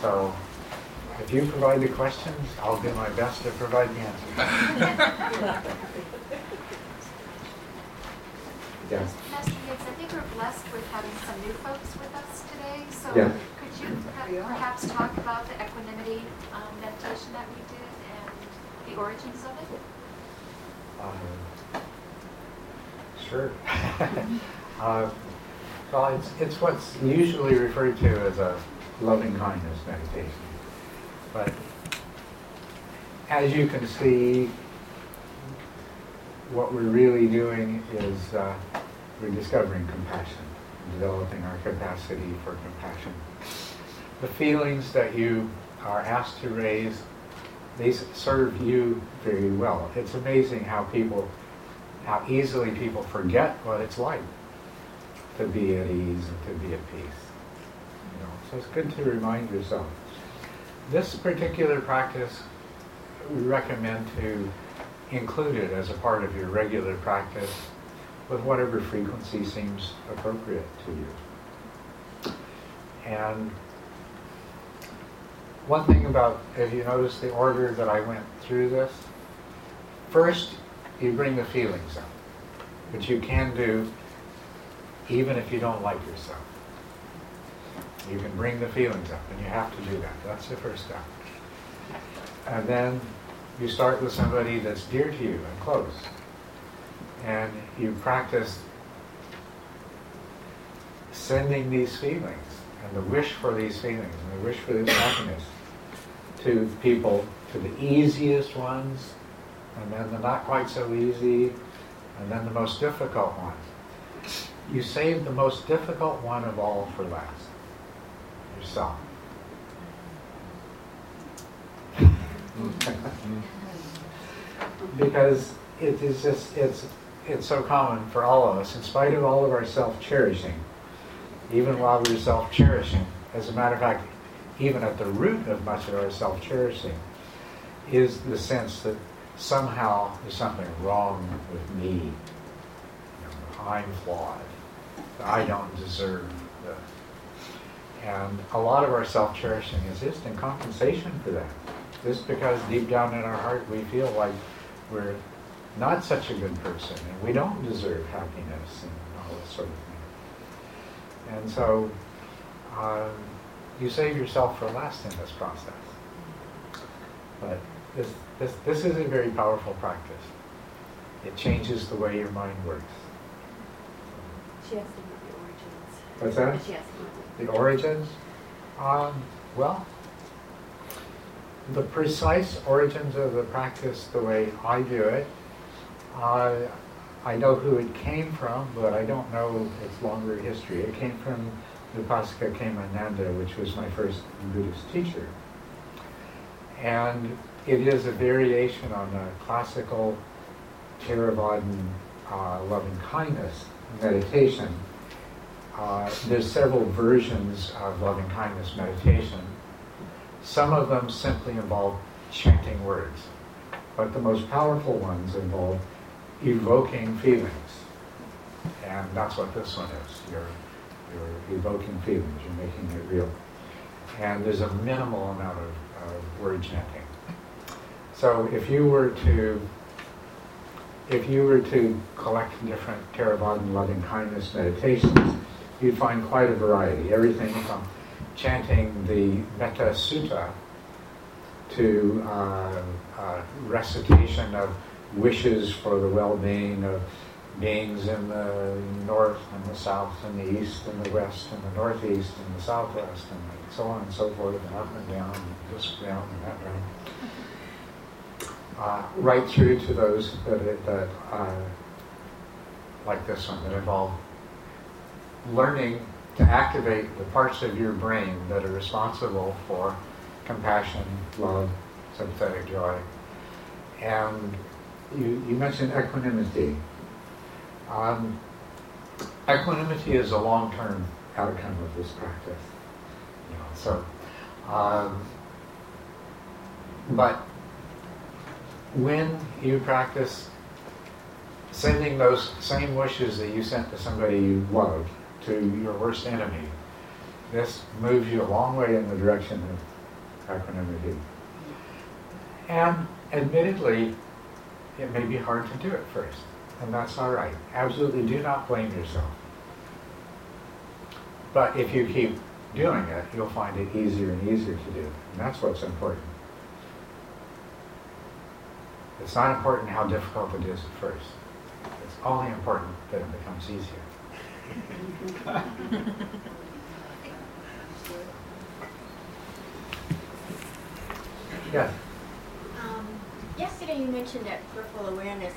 So if you provide the questions, I'll do my best to provide the answers. yes. Master Higgs, I think we're blessed with having some new folks with us today. So Yeah. could you perhaps talk about the equanimity um, meditation that we did and the origins of it? Um, Sure. Uh, Well, it's, it's what's usually referred to as a loving kindness meditation. But as you can see, what we're really doing is uh, compassion, developing our capacity for compassion. The feelings that you are asked to raise, they serve you very well. It's amazing how people, how easily people forget what it's like to be at ease and to be at peace. So it's good to remind yourself. This particular practice, we recommend to include it as a part of your regular practice with whatever frequency seems appropriate to you. And one thing about, if you notice the order that I went through this, first you bring the feelings up, which you can do even if you don't like yourself. You can bring the feelings up, and you have to do that. That's the first step. And then you start with somebody that's dear to you and close. And you practice sending these feelings and the wish for these feelings and the wish for this happiness to people, to the easiest ones, and then the not quite so easy, and then the most difficult one. You save the most difficult one of all for last yourself. because it is just it's it's so common for all of us, in spite of all of our self-cherishing, even while we're self-cherishing. As a matter of fact, even at the root of much of our self-cherishing is the sense that somehow there's something wrong with me. You know, I'm flawed. I don't deserve. And a lot of our self-cherishing is just in compensation for that. Just because deep down in our heart we feel like we're not such a good person and we don't deserve happiness and all this sort of thing. And so um, you save yourself for last in this process. But this, this, this is a very powerful practice. It changes the way your mind works. She asked about the origins. What's that? She asked about The origins? Um, well, the precise origins of the practice, the way I do it, I know who it came from, but I don't know its longer history. It came from Upasaka Kemananda, which was my first Buddhist teacher. And it is a variation on the classical Theravadan uh, loving kindness meditation. Uh, there's several versions of loving kindness meditation. Some of them simply involve chanting words, but the most powerful ones involve evoking feelings. And that's what this one is. You're, you're evoking feelings, you're making it real. And there's a minimal amount of, of word chanting. So if you were to if you were to collect different Theravadan loving kindness meditations, you'd find quite a variety. Everything from chanting the Metta Sutta to uh, uh, recitation of wishes for the well-being of beings in the north and the south and the east and the west and the northeast and the southwest and so on and so forth and up and down and this round and that round uh, right through to those that, that uh, like this one, that involve learning to activate the parts of your brain that are responsible for compassion, love, sympathetic joy. And you, you mentioned equanimity. Um, equanimity is a long-term outcome of this practice. You know, so, um, but when you practice sending those same wishes that you sent to somebody you loved to your worst enemy, this moves you a long way in the direction of equanimity. And admittedly, it may be hard to do it first, and that's all right. Absolutely do not blame yourself. But if you keep doing it, you'll find it easier and easier to do. And that's what's important. It's not important how difficult it is at first. It's only important that it becomes easier. Yes. Um, yesterday you mentioned that peripheral awareness,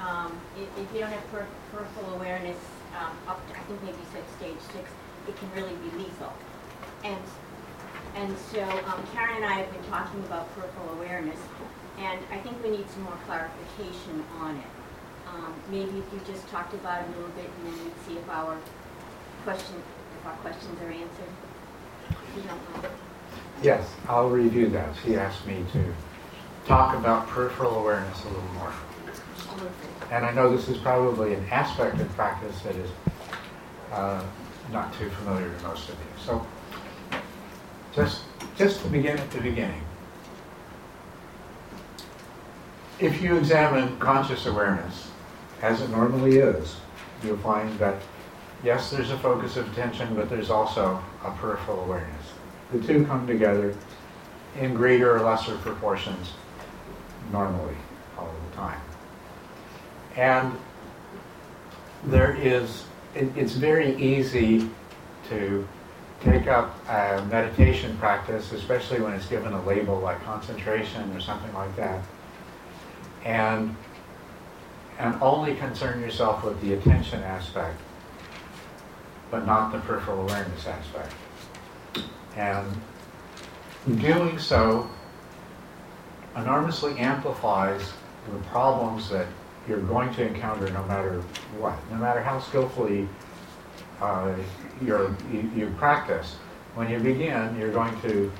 um, if, if you don't have per- peripheral awareness um, up to, I think maybe you said stage six, it can really be lethal. And, and so um, Karen and I have been talking about peripheral awareness, and I think we need some more clarification on it. Um, maybe if you just talked about it a little bit, and then we'd see if our question, if our questions are answered. If you don't mind. Yes, I'll review that. She asked me to talk about peripheral awareness a little more. And I know this is probably an aspect of practice that is uh, not too familiar to most of you. So just, just to begin at the beginning. If you examine conscious awareness, as it normally is, you'll find that yes, there's a focus of attention, but there's also a peripheral awareness. The two come together in greater or lesser proportions normally all the time. And there is, it, it's very easy to take up a meditation practice, especially when it's given a label like concentration or something like that, and, and only concern yourself with the attention aspect, but not the peripheral awareness aspect. And doing so enormously amplifies the problems that you're going to encounter no matter what, no matter how skillfully uh, you, you practice. When you begin, you're going to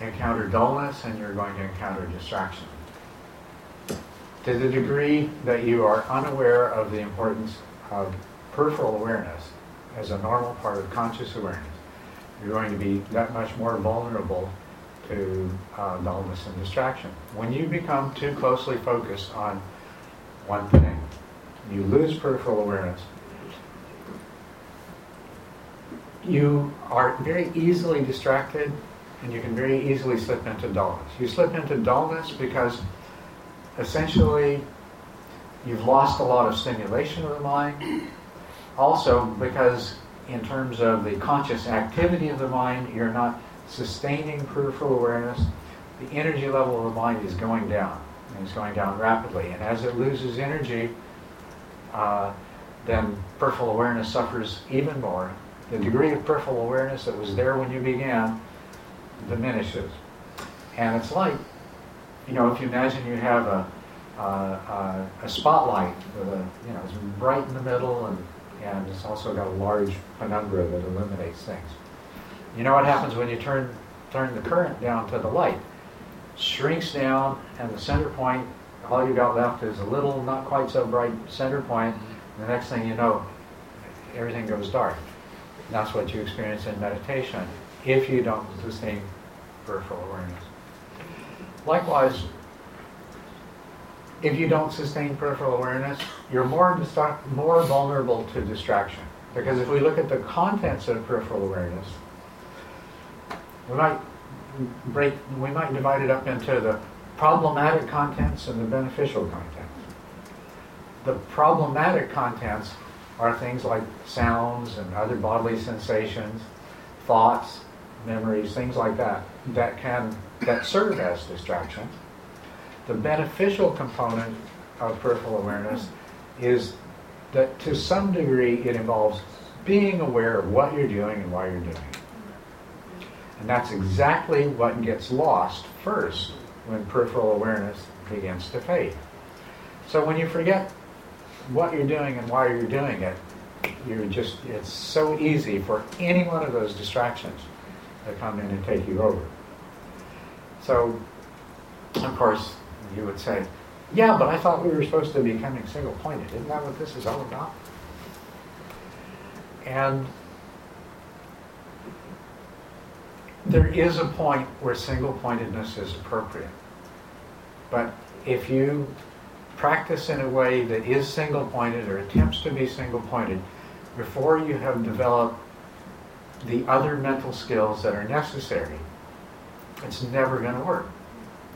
encounter dullness and you're going to encounter distraction. To the degree that you are unaware of the importance of peripheral awareness as a normal part of conscious awareness, you're going to be that much more vulnerable to uh, dullness and distraction. When you become too closely focused on one thing, you lose peripheral awareness. You are very easily distracted and you can very easily slip into dullness. You slip into dullness because essentially you've lost a lot of stimulation of the mind. Also, because in terms of the conscious activity of the mind, you're not sustaining peripheral awareness. The energy level of the mind is going down, and it's going down rapidly. And as it loses energy, uh, then peripheral awareness suffers even more. The degree of peripheral awareness that was there when you began diminishes. And it's like, you know, if you imagine you have a, a, a spotlight with a, you know, it's bright in the middle and and it's also got a large penumbra that illuminates things. You know what happens when you turn turn the current down to the light? Shrinks down, and the center point, all you got left is a little, not quite so bright center point. And the next thing you know, everything goes dark. And that's what you experience in meditation if you don't sustain peripheral awareness. Likewise, if you don't sustain peripheral awareness, you're more, more vulnerable to distraction. Because if we look at the contents of peripheral awareness, we might break, we might divide it up into the problematic contents and the beneficial contents. The problematic contents are things like sounds and other bodily sensations, thoughts, memories, things like that, that can that serve as distraction. the beneficial component of peripheral awareness is that to some degree it involves being aware of what you're doing and why you're doing it. And that's exactly what gets lost first when peripheral awareness begins to fade. So when you forget what you're doing and why you're doing it, you're just it's so easy for any one of those distractions to come in and take you over. So of course you would say, yeah, but I thought we were supposed to be becoming single pointed. Isn't that what this is all about? And there is a point where single pointedness is appropriate. But if you practice in a way that is single pointed or attempts to be single pointed before you have developed the other mental skills that are necessary, it's never going to work.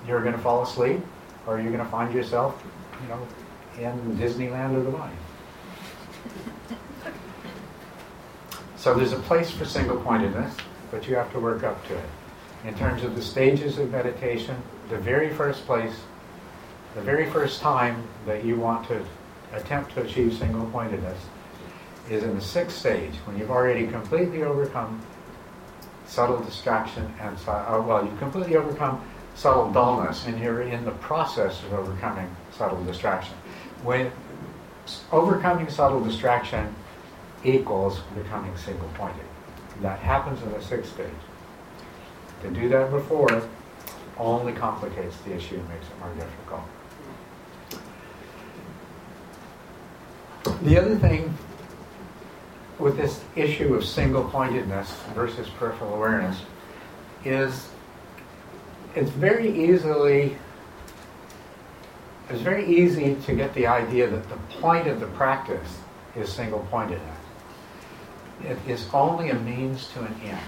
You're going to fall asleep or you're going to find yourself, you know, in Disneyland of the mind. So there's a place for single pointedness, but you have to work up to it. In terms of the stages of meditation, the very first place, the very first time that you want to attempt to achieve single pointedness is in the sixth stage, when you've already completely overcome subtle distraction and, uh, well, you've completely overcome subtle dullness and you're in the process of overcoming subtle distraction. When overcoming subtle distraction equals becoming single pointed. That happens in the sixth stage. To do that before only complicates the issue and makes it more difficult. The other thing with this issue of single pointedness versus peripheral awareness is it's very easily it's very easy to get the idea that the point of the practice is single pointedness. It is only a means to an end.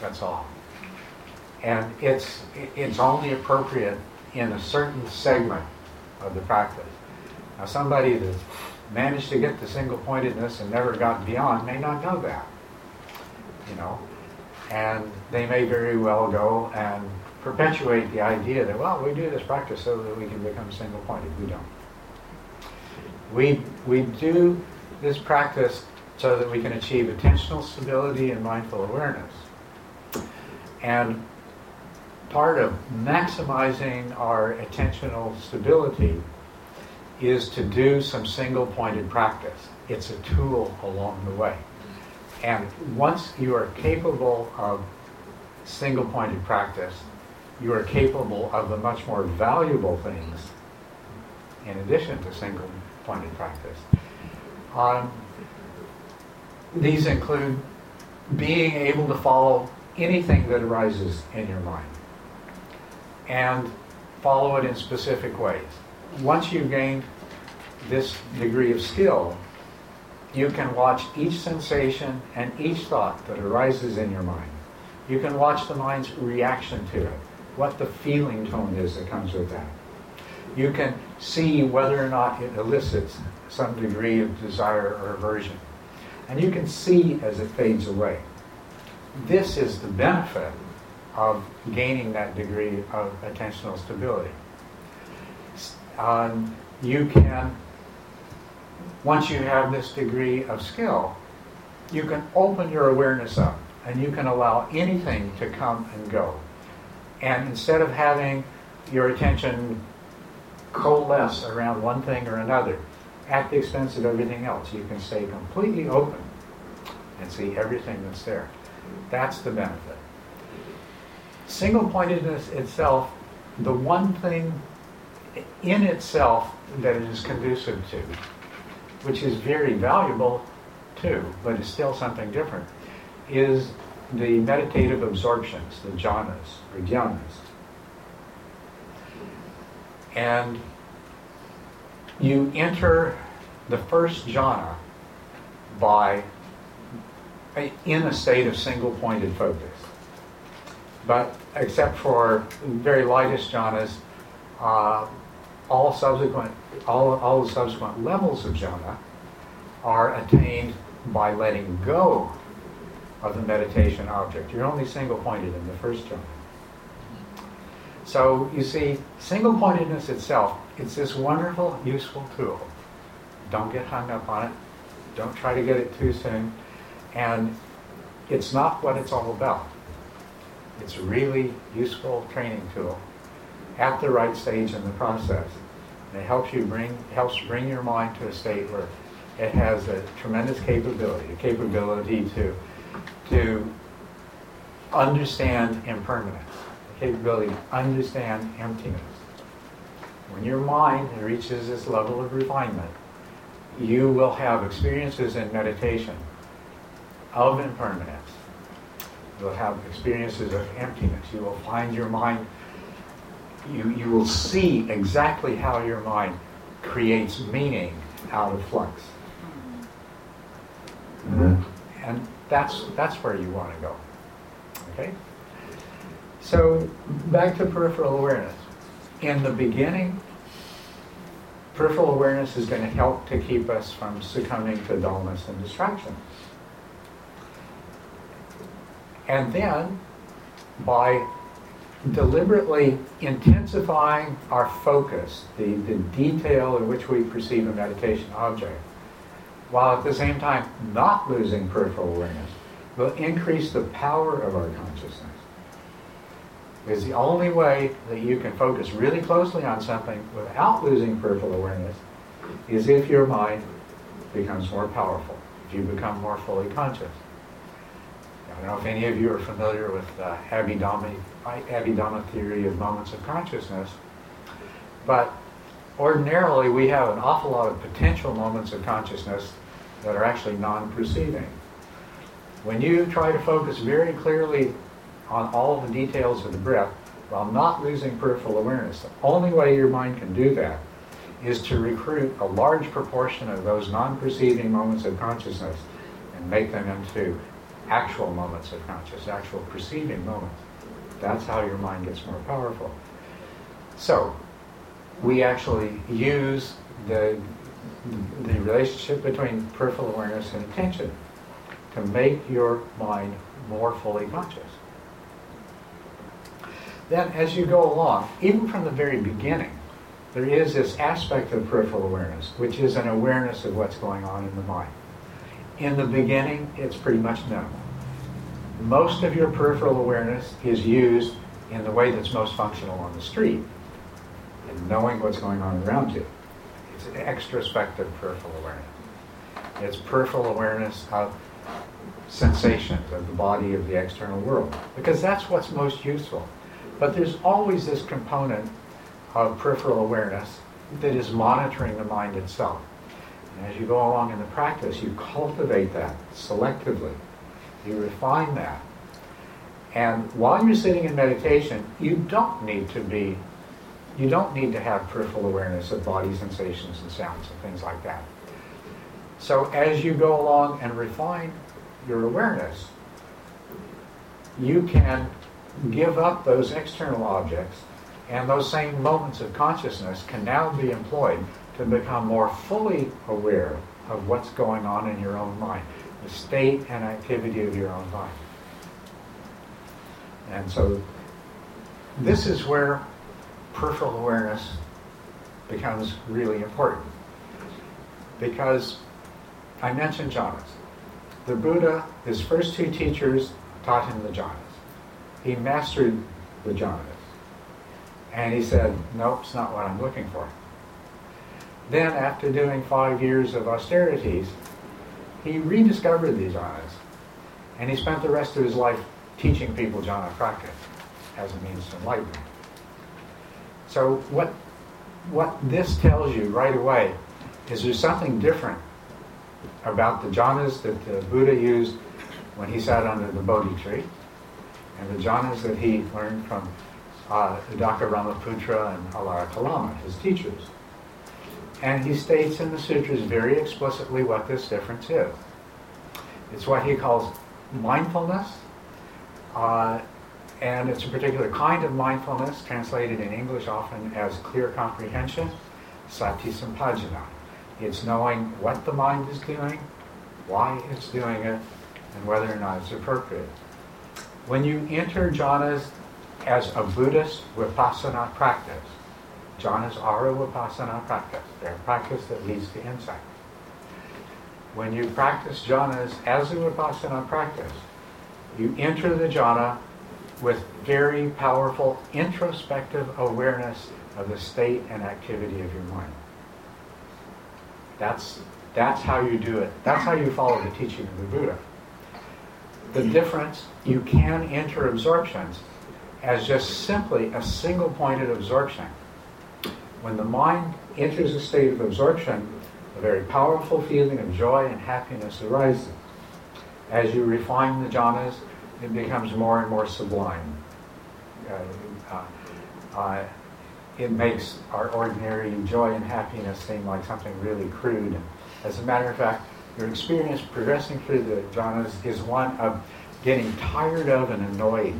That's all. And it's it's only appropriate in a certain segment of the practice. Now somebody that's managed to get to single pointedness and never got beyond may not know that. You know. And they may very well go and perpetuate the idea that, well, we do this practice so that we can become single pointed. We don't. We, we do this practice so that we can achieve attentional stability and mindful awareness. And part of maximizing our attentional stability is to do some single pointed practice. It's a tool along the way. And once you are capable of single pointed practice, you are capable of the much more valuable things in addition to single pointed practice. Um, these include being able to follow anything that arises in your mind and follow it in specific ways. Once you've gained this degree of skill, you can watch each sensation and each thought that arises in your mind. You can watch the mind's reaction to it, what the feeling tone is that comes with that. You can see whether or not it elicits some degree of desire or aversion. And you can see as it fades away. This is the benefit of gaining that degree of attentional stability. Um, you can, once you have this degree of skill, you can open your awareness up and you can allow anything to come and go. And instead of having your attention coalesce around one thing or another, at the expense of everything else. You can stay completely open and see everything that's there. That's the benefit. Single pointedness itself, the one thing in itself that it is conducive to, which is very valuable too, but is still something different, is the meditative absorptions, the jhanas or dhyanas. And you enter the first jhana by in a state of single pointed focus. But except for very lightest jhanas, uh, all subsequent all, all the subsequent levels of jhana are attained by letting go of the meditation object. You're only single pointed in the first jhana. So you see, single pointedness itself, it's this wonderful, useful tool. Don't get hung up on it. Don't try to get it too soon. And it's not what it's all about. It's a really useful training tool at the right stage in the process. And it helps you bring helps bring your mind to a state where it has a tremendous capability, a capability to to understand impermanence a capability to understand emptiness. When your mind reaches this level of refinement, you will have experiences in meditation of impermanence You'll have experiences of emptiness. You will find your mind, you, you will see exactly how your mind creates meaning out of flux. Mm-hmm. And that's, that's where you want to go. Okay? So, back to peripheral awareness. In the beginning, peripheral awareness is going to help to keep us from succumbing to dullness and distraction. And then, by deliberately intensifying our focus, the, the detail in which we perceive a meditation object, while at the same time not losing peripheral awareness, will increase the power of our consciousness. Because the only way that you can focus really closely on something without losing peripheral awareness is if your mind becomes more powerful, if you become more fully conscious. I don't know if any of you are familiar with uh, Abhidhamma, Abhidhamma theory of moments of consciousness, but ordinarily we have an awful lot of potential moments of consciousness that are actually non-perceiving. When you try to focus very clearly on all the details of the breath while not losing peripheral awareness, the only way your mind can do that is to recruit a large proportion of those non-perceiving moments of consciousness and make them into actual moments of consciousness, actual perceiving moments. That's how your mind gets more powerful. So, we actually use the, the relationship between peripheral awareness and attention to make your mind more fully conscious. Then, as you go along, even from the very beginning, there is this aspect of peripheral awareness, which is an awareness of what's going on in the mind. In the beginning, it's pretty much known. Most of your peripheral awareness is used in the way that's most functional on the street, in knowing what's going on around you. It's an extrospective peripheral awareness. It's peripheral awareness of sensations of the body of the external world, because that's what's most useful. But there's always this component of peripheral awareness that is monitoring the mind itself. And as you go along in the practice, you cultivate that selectively. You refine that. And while you're sitting in meditation, you don't need to be, you don't need to have peripheral awareness of body sensations and sounds and things like that. So as you go along and refine your awareness, you can give up those external objects and those same moments of consciousness can now be employed to become more fully aware of what's going on in your own mind, the state and activity of your own mind. And so this is where peripheral awareness becomes really important. Because I mentioned jhanas. The Buddha, his first two teachers taught him the jhanas. He mastered the jhanas. And he said, nope, it's not what I'm looking for. Then, after doing five years of austerities, he rediscovered these jhanas. And he spent the rest of his life teaching people jhana practice as a means to enlightenment. So what, what this tells you right away is there's something different about the jhanas that the Buddha used when he sat under the Bodhi tree and the jhanas that he learned from uh, Uddaka Ramaputta and Alara Kalama, his teachers. And he states in the sutras very explicitly what this difference is. It's what he calls mindfulness, uh, and it's a particular kind of mindfulness, translated in English often as clear comprehension, sati sampajana. It's knowing what the mind is doing, why it's doing it, and whether or not it's appropriate. When you enter jhanas as a Buddhist vipassana practice, jhanas are a vipassana practice. They're a practice that leads to insight. When you practice jhanas as a vipassana practice, you enter the jhana with very powerful introspective awareness of the state and activity of your mind. That's, that's how you do it. That's how you follow the teaching of the Buddha. The difference, you can enter absorptions as just simply a single pointed absorption. When the mind enters a state of absorption, a very powerful feeling of joy and happiness arises. As you refine the jhanas, it becomes more and more sublime. Uh, uh, uh, it makes our ordinary joy and happiness seem like something really crude. As a matter of fact, your experience progressing through the jhanas is one of getting tired of and annoyed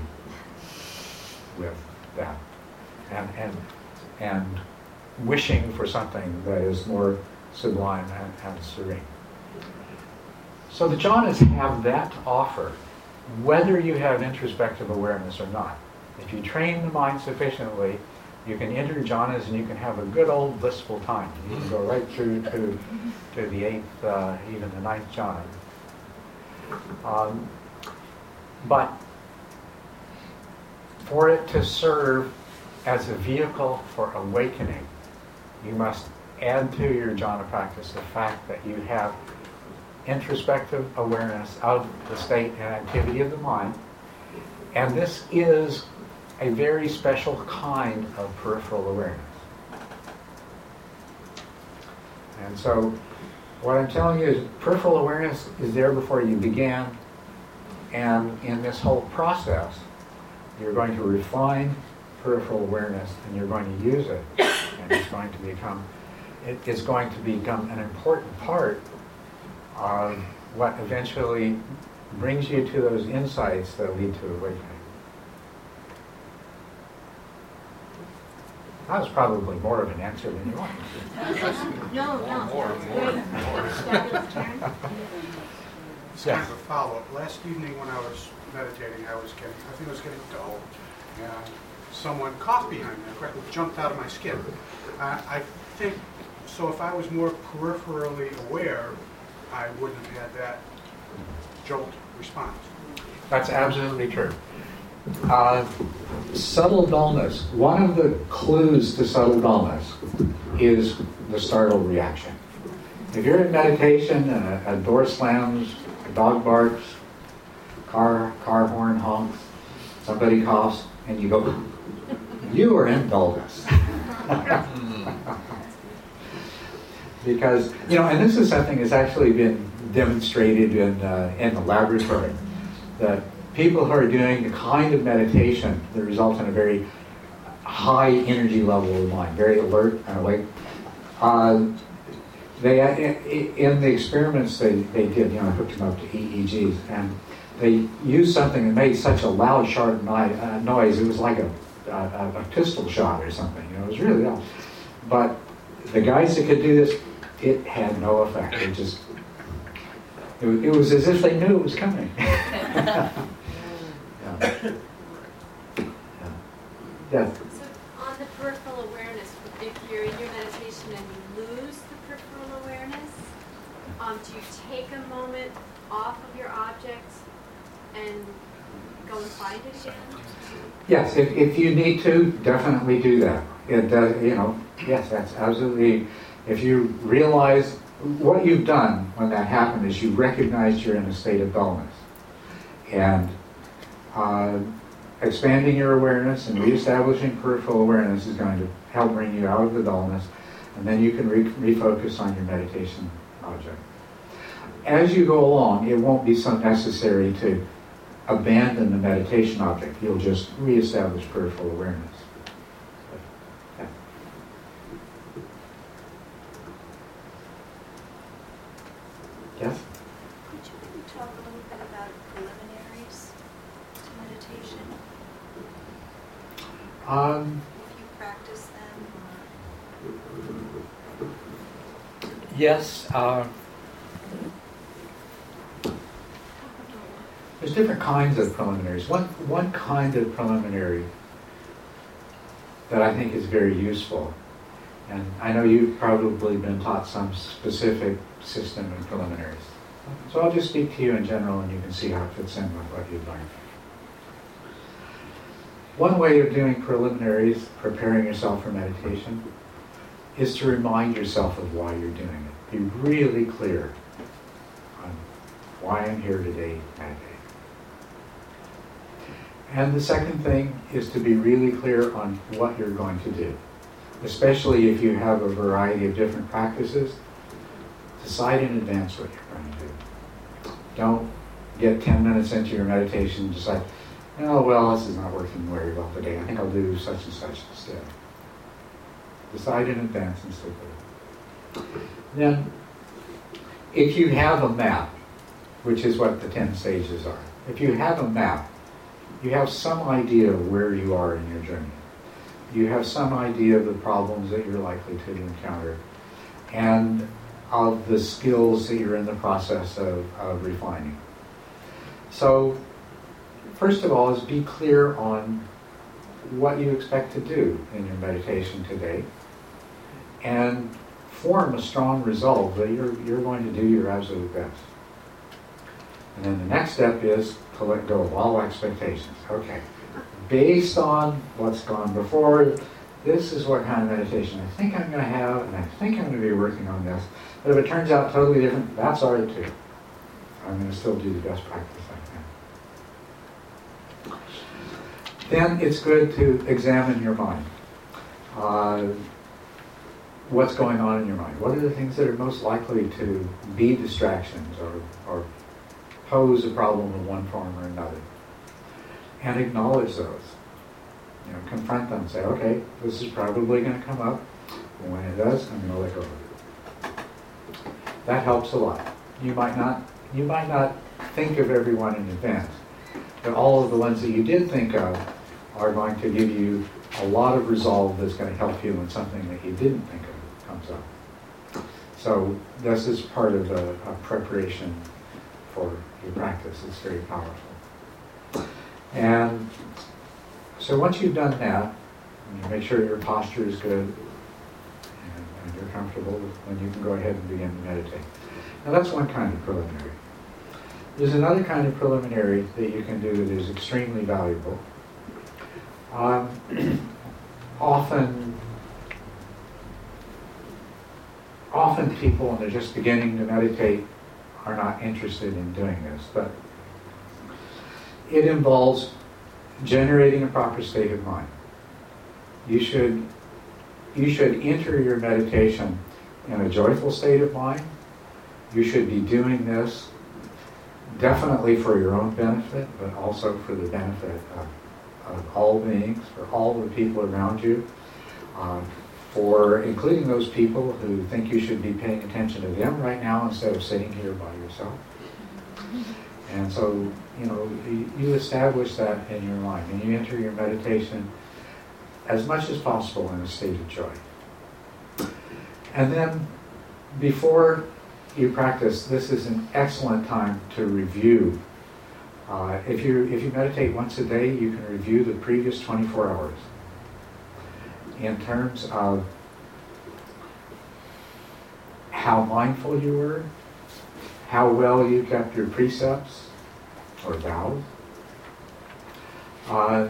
with that, and and and wishing for something that is more sublime and, and serene. So the jhanas have that to offer, whether you have introspective awareness or not. If you train the mind sufficiently, you can enter jhanas and you can have a good old blissful time. You can go right through to, to the eighth, uh, even the ninth jhana. Um, but for it to serve as a vehicle for awakening, you must add to your jhana practice the fact that you have introspective awareness of the state and activity of the mind. And this is a very special kind of peripheral awareness. And so, what I'm telling you is peripheral awareness is there before you began, and in this whole process, you're going to refine peripheral awareness and you're going to use it, and it's going to become it is going to become an important part of what eventually brings you to those insights that lead to awakening. That was probably more of an answer than you wanted. No, no, More, more, more. It's kind of a follow-up. Last evening when I was meditating, I was getting, I think I was getting dull, and someone coughed behind me, I practically jumped out of my skin. Uh, I think, so if I was more peripherally aware, I wouldn't have had that jolt response. That's absolutely true. Uh, subtle dullness. One of the clues to subtle dullness is the startle reaction. If you're in meditation and a, a door slams, a dog barks, car car horn honks, somebody coughs, and you go, you are in dullness. because you know, and this is something that's actually been demonstrated in uh, in the laboratory that people who are doing the kind of meditation that results in a very high energy level of mind, very alert and awake. Uh, they in the experiments they, they did, you know, I hooked them up to EEGs, and they used something that made such a loud, sharp uh, noise. It was like a, a, a pistol shot or something. You know, it was really loud. But the guys that could do this, it had no effect. It just, it, it was as if they knew it was coming. yeah. Yeah. yeah. So on the peripheral awareness, if you're in your meditation and you lose the peripheral awareness, um, do you take a moment off of your object and go and find it again? Yes, if, if you need to, definitely do that. It does, you know, yes, that's absolutely. If you realize what you've done when that happened is you recognize you're in a state of dullness. And uh, expanding your awareness and reestablishing peripheral awareness is going to help bring you out of the dullness, and then you can re- refocus on your meditation object. As you go along, it won't be so necessary to abandon the meditation object. You'll just reestablish peripheral awareness. Yeah. Yes? Could you maybe talk a little bit about preliminaries to meditation? Um, If you practice them or yes. Uh, there's different kinds of preliminaries. One, one kind of preliminary that I think is very useful, and I know you've probably been taught some specific system and preliminaries. So I'll just speak to you in general and you can see how it fits in with what you've learned. One way of doing preliminaries, preparing yourself for meditation, is to remind yourself of why you're doing it. Be really clear on why I'm here today. And the second thing is to be really clear on what you're going to do. Especially if you have a variety of different practices, decide in advance what you're going to do. Don't get 10 minutes into your meditation, just like, oh, well, this is not working very well today. I think I'll do such and such instead. Decide in advance and stick with it. Then, if you have a map, which is what the 10 stages are, if you have a map, you have some idea of where you are in your journey. You have some idea of the problems that you're likely to encounter and of the skills that you're in the process of, of refining. So, first of all, is be clear on what you expect to do in your meditation today and form a strong resolve that you're, you're going to do your absolute best. And then the next step is to let go of all expectations. Okay, based on what's gone before, this is what kind of meditation I think I'm going to have, and I think I'm going to be working on this. But if it turns out totally different, that's all right too. I'm going to still do the best practice I can. Then it's good to examine your mind. Uh, what's going on in your mind? What are the things that are most likely to be distractions or, or pose a problem of one form or another. And acknowledge those. You know, confront them. Say, okay, this is probably going to come up. And when it does, I'm going to let go of it. That helps a lot. You might not you might not think of everyone in advance, but all of the ones that you did think of are going to give you a lot of resolve that's going to help you when something that you didn't think of comes up. So this is part of a, a preparation for your practice. It's very powerful. And so once you've done that, make sure your posture is good comfortable, then you can go ahead and begin to meditate. Now that's one kind of preliminary. There's another kind of preliminary that you can do that is extremely valuable. Um, often, often people, when they're just beginning to meditate, are not interested in doing this, but it involves generating a proper state of mind. You should, you should enter your meditation in a joyful state of mind. You should be doing this definitely for your own benefit, but also for the benefit of, of all beings, for all the people around you. Um, for including those people who think you should be paying attention to them right now instead of sitting here by yourself. And so, you know, you establish that in your mind and you enter your meditation as much as possible in a state of joy. And then before you practice, this is an excellent time to review. Uh, if, you, if you meditate once a day, you can review the previous 24 hours in terms of how mindful you were, how well you kept your precepts or vows, uh,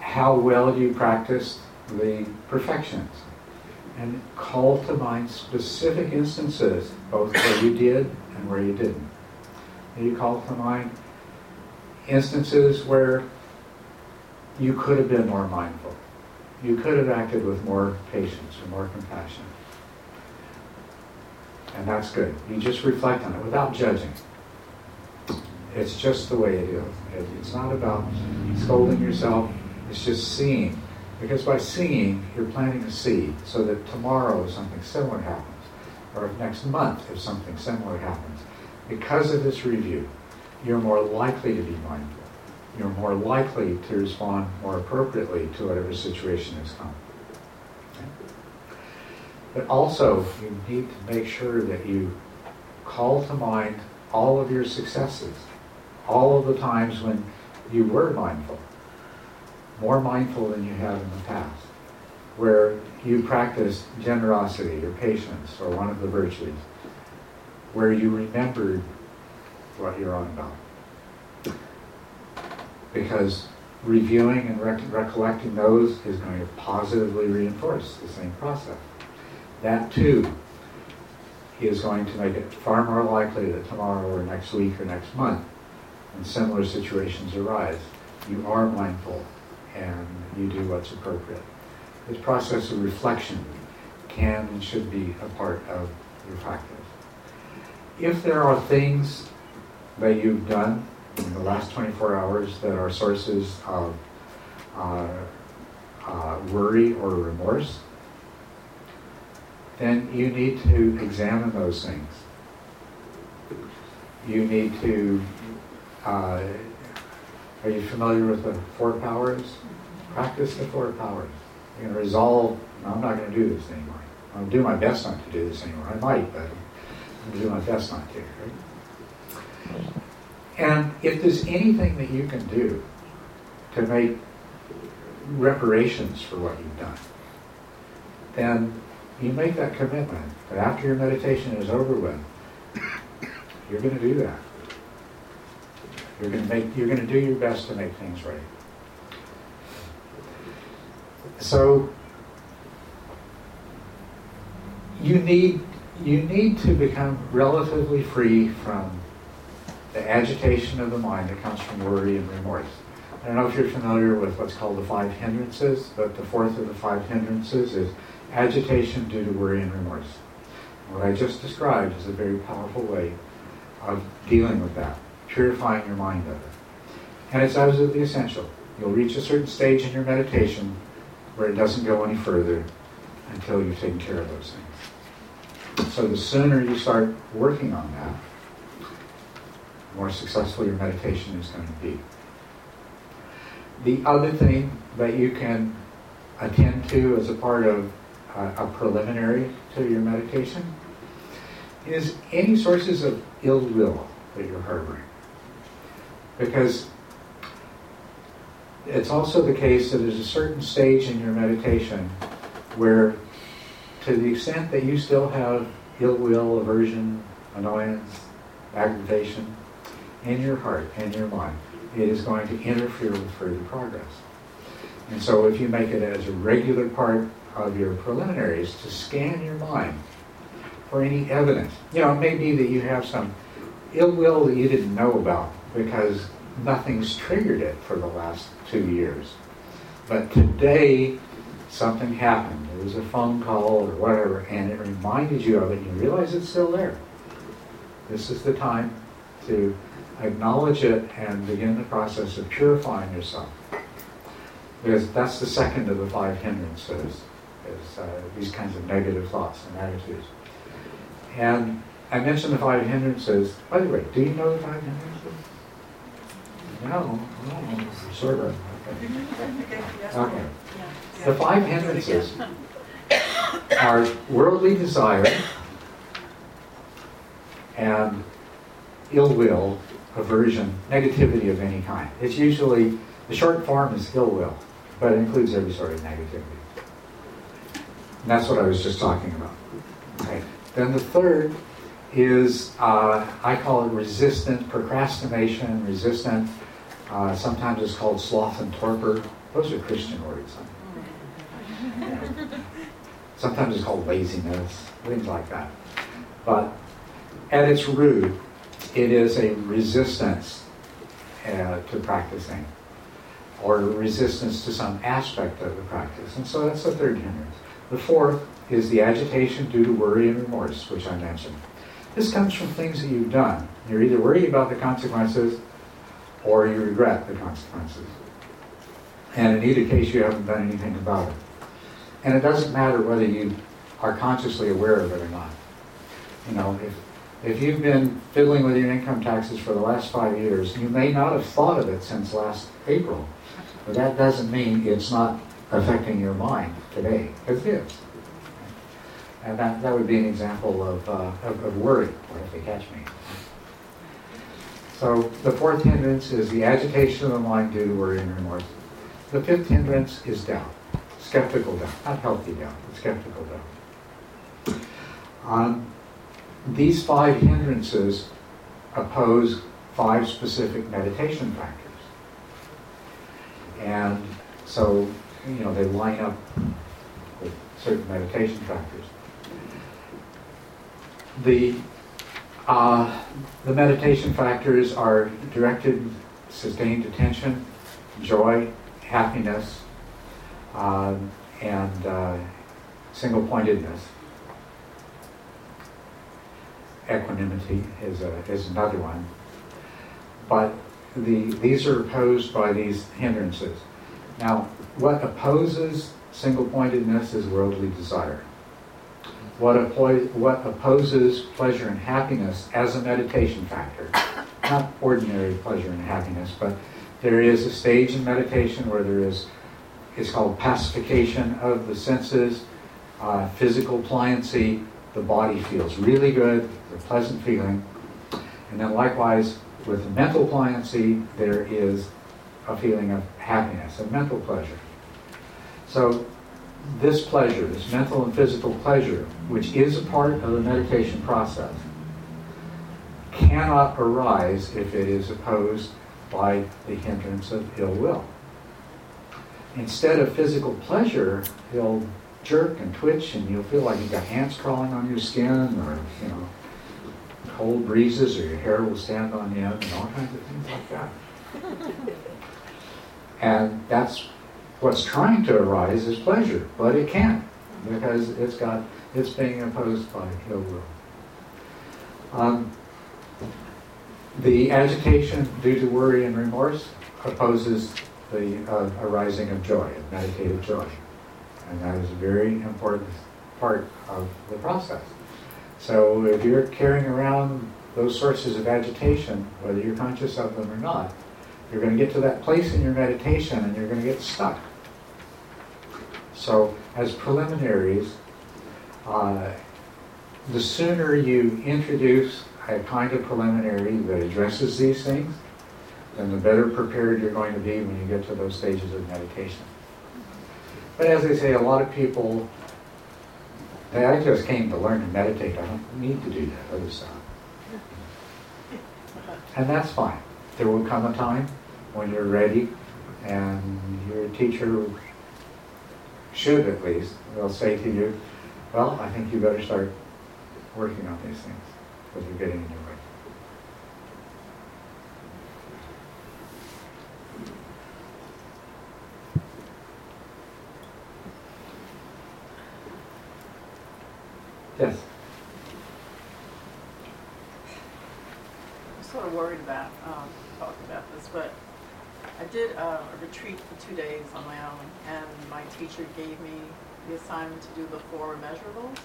how well you practiced the perfections, and call to mind specific instances, both where you did and where you didn't. And you call to mind instances where you could have been more mindful you could have acted with more patience or more compassion. And that's good. You just reflect on it without judging. It's just the way it is. It's not about scolding yourself. It's just seeing. Because by seeing, you're planting a seed so that tomorrow if something similar happens, or if next month if something similar happens, because of this review, you're more likely to be mindful you're more likely to respond more appropriately to whatever situation has come. But also, you need to make sure that you call to mind all of your successes, all of the times when you were mindful, more mindful than you have in the past, where you practice generosity or patience or one of the virtues, where you remembered what you're on about because reviewing and rec- recollecting those is going to positively reinforce the same process. That too is going to make it far more likely that tomorrow or next week or next month, when similar situations arise, you are mindful and you do what's appropriate. This process of reflection can and should be a part of your practice. If there are things that you've done in the last 24 hours that are sources of uh, uh, worry or remorse, then you need to examine those things. You need to, uh, are you familiar with the four powers? Practice the four powers. You're going to resolve, no, I'm not going to do this anymore. I'll do my best not to do this anymore. I might, but I'm going to do my best not to. Right? And if there's anything that you can do to make reparations for what you've done, then you make that commitment that after your meditation is over with, you're going to do that. You're going to make. You're going to do your best to make things right. So you need you need to become relatively free from the agitation of the mind that comes from worry and remorse. I don't know if you're familiar with what's called the five hindrances, but the fourth of the five hindrances is agitation due to worry and remorse. What I just described is a very powerful way of dealing with that, purifying your mind of it. And it's absolutely essential. You'll reach a certain stage in your meditation where it doesn't go any further until you've taken care of those things. So the sooner you start working on that, the more successful your meditation is going to be. The other thing that you can attend to as a part of uh, a preliminary to your meditation is any sources of ill will that you're harboring. Because it's also the case that there's a certain stage in your meditation where, to the extent that you still have ill will, aversion, annoyance, aggravation in your heart and your mind, it is going to interfere with further progress. And so, if you make it as a regular part of your preliminaries to scan your mind for any evidence. You know, it may be that you have some ill will that you didn't know about because nothing's triggered it for the last two years. But today, something happened. There was a phone call or whatever, and it reminded you of it, and you realize it's still there. This is the time to acknowledge it and begin the process of purifying yourself. Because that's the second of the five hindrances is uh, these kinds of negative thoughts and attitudes. And I mentioned the five hindrances. By the way, do you know the five hindrances? No, no, sort of. Okay. okay. The five hindrances are worldly desire and ill will, aversion, negativity of any kind. It's usually, the short form is ill will, but it includes every sort of negativity. And that's what I was just talking about. Okay. Then the third is, uh, I call it resistant procrastination, resistant. Uh, sometimes it's called sloth and torpor. Those are Christian words. Sometimes it's called laziness, things like that. But at its root, it is a resistance uh, to practicing or resistance to some aspect of the practice. And so that's the third hindrance. The fourth is the agitation due to worry and remorse, which I mentioned. This comes from things that you've done. You're either worried about the consequences or you regret the consequences. And in either case, you haven't done anything about it. And it doesn't matter whether you are consciously aware of it or not. You know, if, if you've been fiddling with your income taxes for the last five years, you may not have thought of it since last April. But that doesn't mean it's not affecting your mind today, it is. And that, that would be an example of, uh, of, of worry, what if they catch me? So the fourth hindrance is the agitation of the mind due to worry and remorse. The fifth hindrance is doubt, skeptical doubt, not healthy doubt, but skeptical doubt. Um, these five hindrances oppose five specific meditation factors. And so you know, they line up with certain meditation factors. The, uh, the meditation factors are directed, sustained attention, joy, happiness, uh, and uh, single pointedness. Equanimity is, a, is another one. but the, these are opposed by these hindrances. Now, what opposes single-pointedness is worldly desire. What, oppo- what opposes pleasure and happiness as a meditation factor, not ordinary pleasure and happiness, but there is a stage in meditation where there is, it's called pacification of the senses, uh, physical pliancy, the body feels really good, a pleasant feeling. And then likewise, with mental pliancy, there is a feeling of happiness, a mental pleasure. So this pleasure, this mental and physical pleasure, which is a part of the meditation process, cannot arise if it is opposed by the hindrance of ill will. Instead of physical pleasure, he'll jerk and twitch, and you'll feel like you've got ants crawling on your skin, or you know, cold breezes, or your hair will stand on end, and all kinds of things like that. And that's what's trying to arise is pleasure, but it can't because it's got it's being imposed by ill will. Um, the agitation due to worry and remorse opposes the uh, arising of joy, of meditative joy. And that is a very important part of the process. So if you're carrying around those sources of agitation, whether you're conscious of them or not, you're going to get to that place in your meditation and you're going to get stuck. So as preliminaries, uh, the sooner you introduce a kind of preliminary that addresses these things, then the better prepared you're going to be when you get to those stages of meditation. But as I say, a lot of people, hey, I just came to learn to meditate. I don't need to do that other stuff. And that's fine. There will come a time when you're ready and your teacher should at least, they'll say to you, well, I think you better start working on these things because you're getting in your way. Yes. I'm sort of worried about um, talking about this, but I did uh, a retreat for two days on my own, and my teacher gave me the assignment to do the four immeasurables.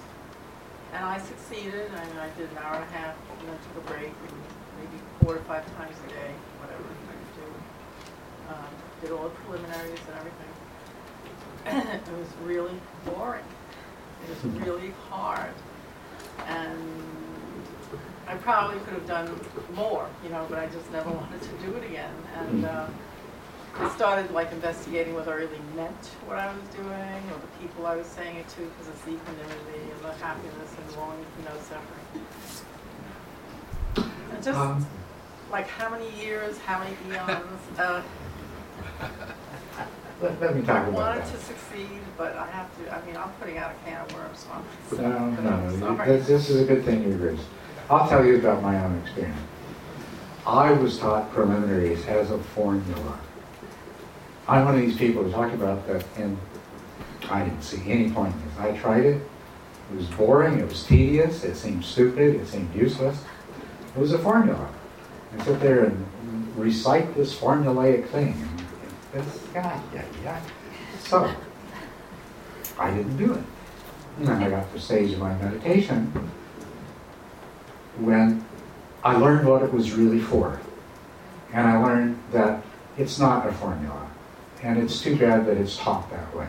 And I succeeded, and I did an hour and a half, and then took a break, and maybe four to five times a day, whatever I could do. Um, did all the preliminaries and everything. it was really boring. It was really hard. And I probably could have done more, you know, but I just never wanted to do it again. And uh, I started like investigating whether I really meant what I was doing or the people I was saying it to because it's the equanimity and the happiness and longing for no suffering. And just Um, like how many years, how many eons. Uh, let, let me talk I about wanted that. to succeed, but I have to, I mean, I'm putting out a can of worms, so No, I'm no, no. this is a good thing you raised. I'll tell you about my own experience. I was taught preliminaries as a formula. I'm one of these people who talk about that, and I didn't see any point in. I tried it. It was boring. It was tedious. It seemed stupid. It seemed useless. It was a formula. I sit there and recite this formulaic thing. This, yeah, yeah, yeah. So, I didn't do it. And I got to the stage of my meditation when I learned what it was really for. And I learned that it's not a formula. And it's too bad that it's taught that way.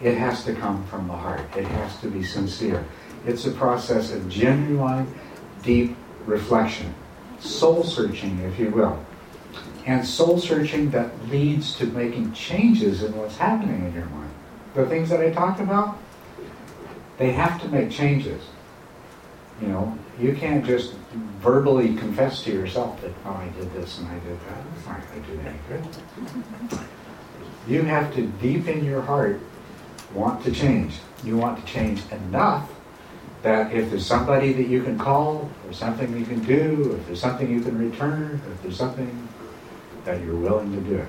It has to come from the heart. It has to be sincere. It's a process of genuine, deep reflection, soul searching, if you will. And soul searching that leads to making changes in what's happening in your mind. The things that I talked about, they have to make changes. You know, you can't just verbally confess to yourself that, oh, I did this and I did that. It's not going to do any good. You have to, deep in your heart, want to change. You want to change enough that if there's somebody that you can call, or something you can do, if there's something you can return, if there's something that you're willing to do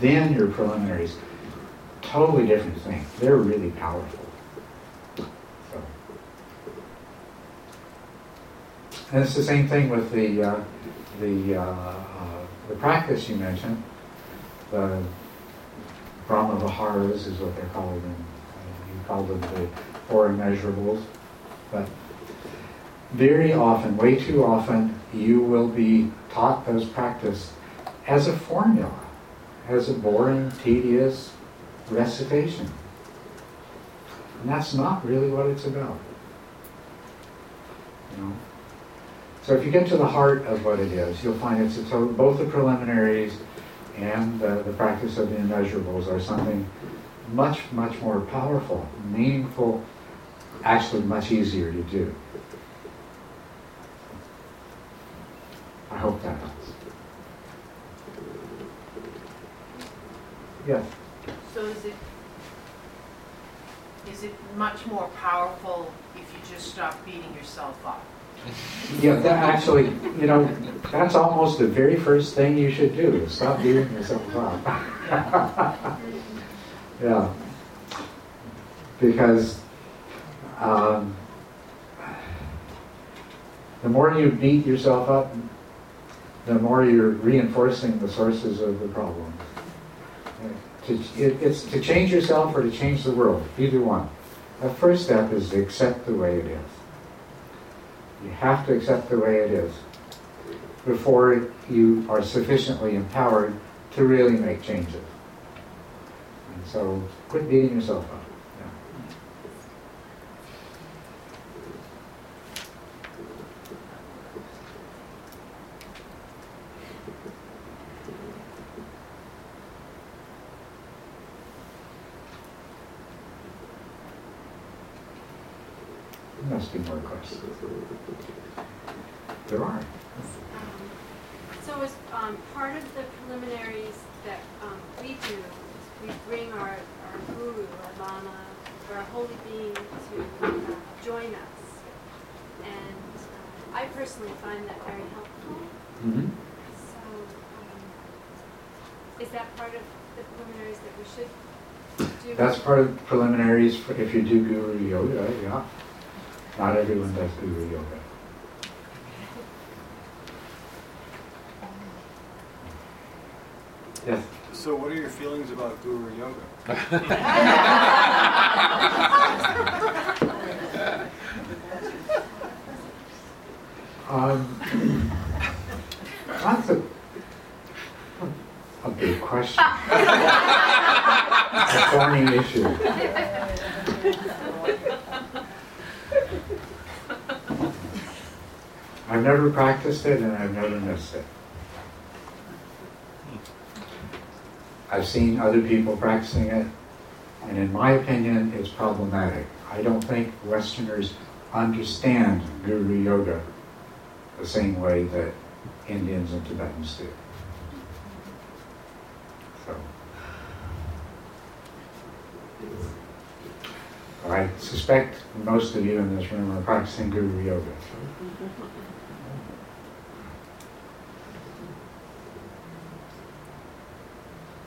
then your preliminaries, totally different thing. They're really powerful. So. And it's the same thing with the, uh, the, uh, uh, the practice you mentioned. The Brahma Viharas is what they're and uh, you call them the four immeasurables. But very often, way too often, you will be taught those practice as a formula, as a boring, tedious recitation. And that's not really what it's about. You know? So if you get to the heart of what it is, you'll find it's total, both the preliminaries and uh, the practice of the immeasurables are something much, much more powerful, meaningful, actually much easier to do. I hope that helps. Yes. So is it, is it much more powerful if you just stop beating yourself up? Yeah, that actually, you know, that's almost the very first thing you should do, stop beating yourself up. yeah. Because um, the more you beat yourself up, the more you're reinforcing the sources of the problem. To, it, it's to change yourself or to change the world, either one. The first step is to accept the way it is. You have to accept the way it is before you are sufficiently empowered to really make changes. And so quit beating yourself up. There must be more questions. There are. Um, So as um, part of the preliminaries that um, we do, is we bring our, our guru, our lama, or our holy being to uh, join us. And uh, I personally find that very helpful. Mm-hmm. So um, is that part of the preliminaries that we should do? That's part of preliminaries for if you do guru yoga, yeah. Not everyone does guru yoga. Yes. So what are your feelings about Guru Yoga? Um, that's a, a big question. a thorny issue. I've never practiced it and I've never missed it. I've seen other people practicing it, and in my opinion, it's problematic. I don't think Westerners understand Guru Yoga the same way that Indians and Tibetans do. So, I suspect most of you in this room are practicing Guru Yoga.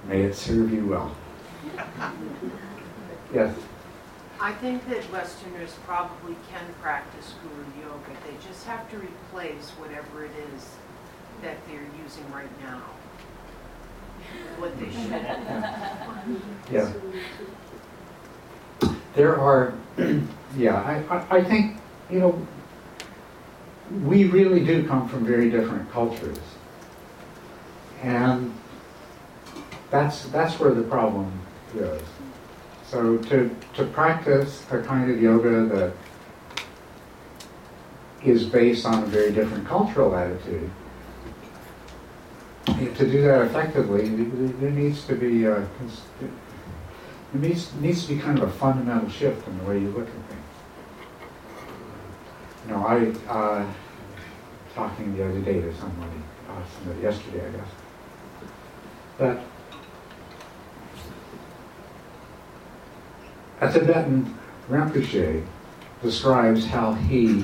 May it serve you well. Yes. I think that Westerners probably can practice Guru Yoga. They just have to replace whatever it is that they're using right now. What they should. Yeah. There are, yeah, I, I, think, you know, we really do come from very different cultures. And that's, that's where the problem is. So to, to practice a kind of yoga that is based on a very different cultural attitude, to do that effectively, there needs to be a, it needs, needs to be kind of a fundamental shift in the way you look at things. You know, I, uh, talking the other day to somebody, uh, somebody yesterday, I guess, that a Tibetan Rinpoche describes how he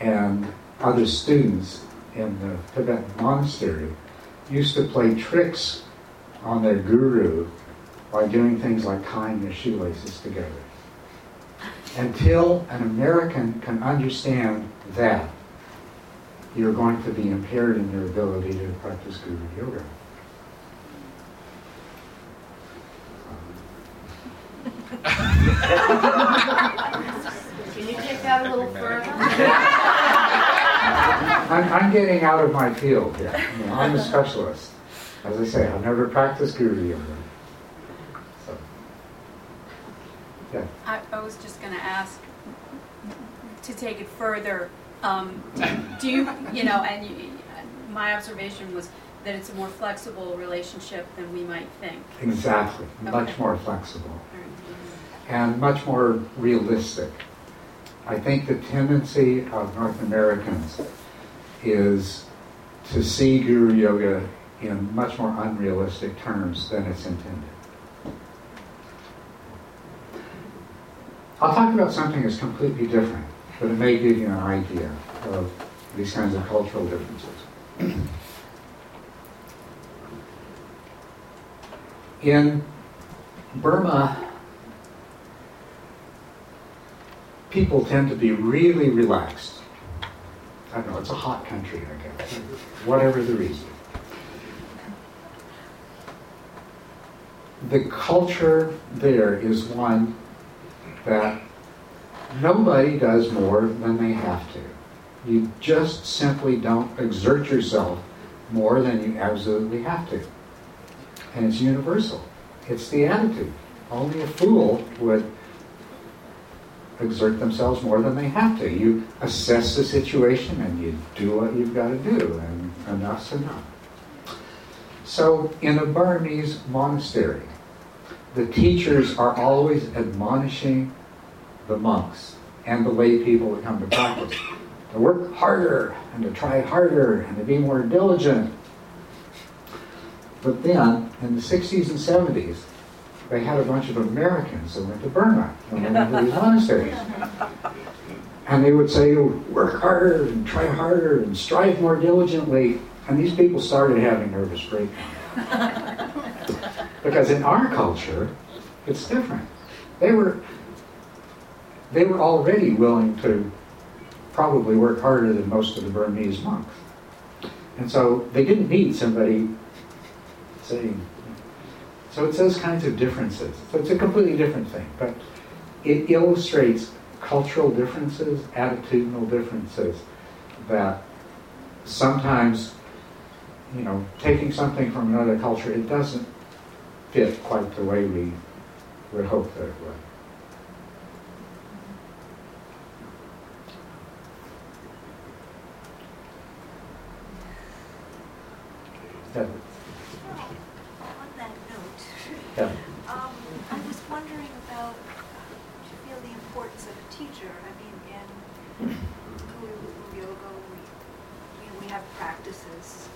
and other students in the Tibetan monastery used to play tricks on their guru by doing things like tying their shoelaces together. until an American can understand that, you're going to be impaired in your ability to practice Guru Yoga. Can you take that a little further? I'm, I'm getting out of my field here. You know, I'm a specialist. As I say, I've never practiced Guru Yoga. So, yeah. I, I was just going to ask to take it further. Um, do you, you know, and you, my observation was that it's a more flexible relationship than we might think. Exactly. Much more flexible. and much more realistic. I think the tendency of North Americans is to see Guru Yoga in much more unrealistic terms than it's intended. I'll talk about something that's completely different, but it may give you an idea of these kinds of cultural differences. In Burma, people tend to be really relaxed. I don't know, it's a hot country, I guess, whatever the reason. The culture there is one that nobody does more than they have to. You just simply don't exert yourself more than you absolutely have to. And it's universal. It's the attitude. Only a fool would exert themselves more than they have to. You assess the situation and you do what you've got to do, and enough's enough. So, in a Burmese monastery, the teachers are always admonishing the monks and the lay people that come to practice to work harder and to try harder and to be more diligent. But then, in the 60s and 70s, they had a bunch of Americans that went to Burma and went into these monasteries. And they would say, work harder and try harder and strive more diligently. And these people started having nervous breakdowns. Because in our culture, it's different. They were, they were already willing to probably work harder than most of the Burmese monks. And so they didn't need somebody saying, so it's those kinds of differences. So it's a completely different thing, but it illustrates cultural differences, attitudinal differences that sometimes, you know, taking something from another culture, it doesn't fit quite the way we would hope that it would. Yeah. On that note, Yeah. um, I was wondering about, uh, do you feel the importance of a teacher? I mean, in Guru Yoga, we, you know, we have practices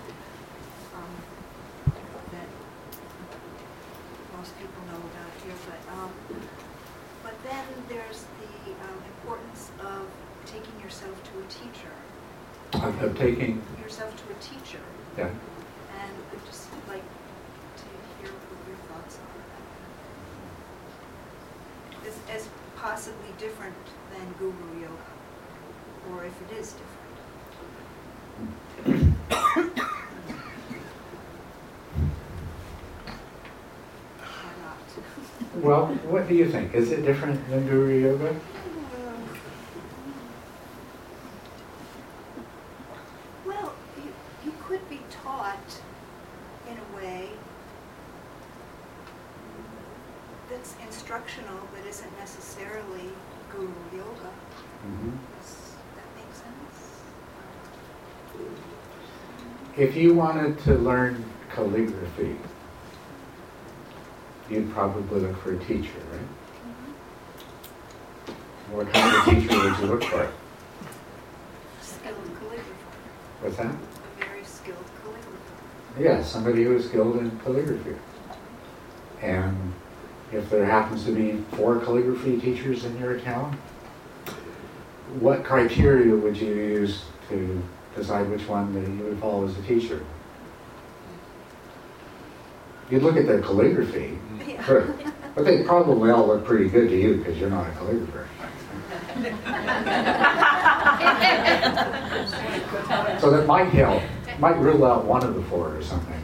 um, that most people know about here, but, um, but then there's the um, importance of taking yourself to a teacher, Of, of taking, yourself to a teacher. yeah. And I'd just like to hear what your thoughts are about that. As, as possibly different than Guru Yoga, or if it is different. Or not. Well, what do you think? Is it different than Guru Yoga? Well, you, you could be taught in a way that's instructional, but isn't necessarily Guru Yoga. Mm-hmm. Does that make sense? If you wanted to learn calligraphy, you'd probably look for a teacher, right? What kind of teacher would you look for? Skilled calligrapher, What's that? a very skilled calligrapher. Yeah, somebody who is skilled in calligraphy. And if there happens to be four calligraphy teachers in your town, what criteria would you use to decide which one that you would follow as a teacher? You'd look at their calligraphy, Sure. but they probably all look pretty good to you because you're not a calligrapher. So that might help, might rule out one of the four or something.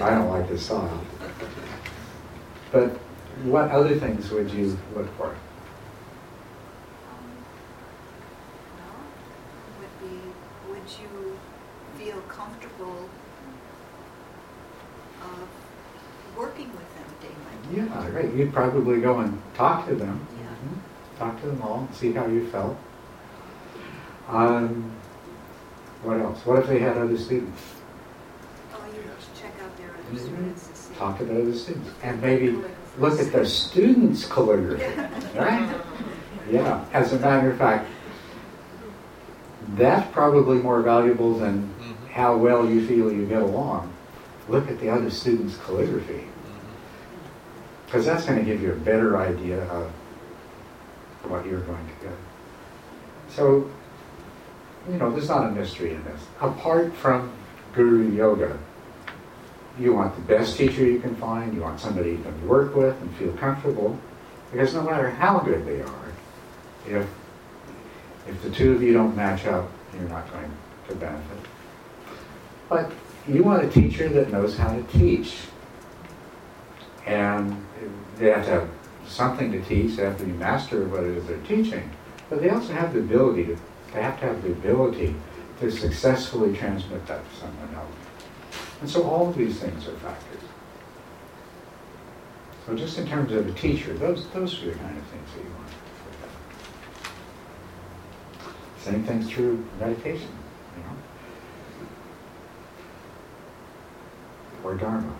I don't like this style. But what other things would you look for? Well, would be, would you feel comfortable of working with them day by day? Yeah, right, you'd probably go and talk to them. Yeah. Talk to them all, and see how you felt. Um, what else? What if they had other students? Oh, you check out their other Mhm. students. Talk to the other students, and maybe look at their students' calligraphy, right? Yeah, as a matter of fact, that's probably more valuable than how well you feel you get along. Look at the other students' calligraphy. Because that's going to give you a better idea of what you're going to get. So, you know, there's not a mystery in this. Apart from Guru Yoga, you want the best teacher you can find, you want somebody you can work with and feel comfortable, because no matter how good they are, if, if the two of you don't match up, you're not going to benefit. But you want a teacher that knows how to teach. And they have to have something to teach, they have to be master of what it is they're teaching. But they also have the ability to, they have to have the ability to successfully transmit that to someone else. And so all of these things are factors. So just in terms of a teacher, those, those are the kind of things that you want. Same thing's true meditation, you know? Or Dharma.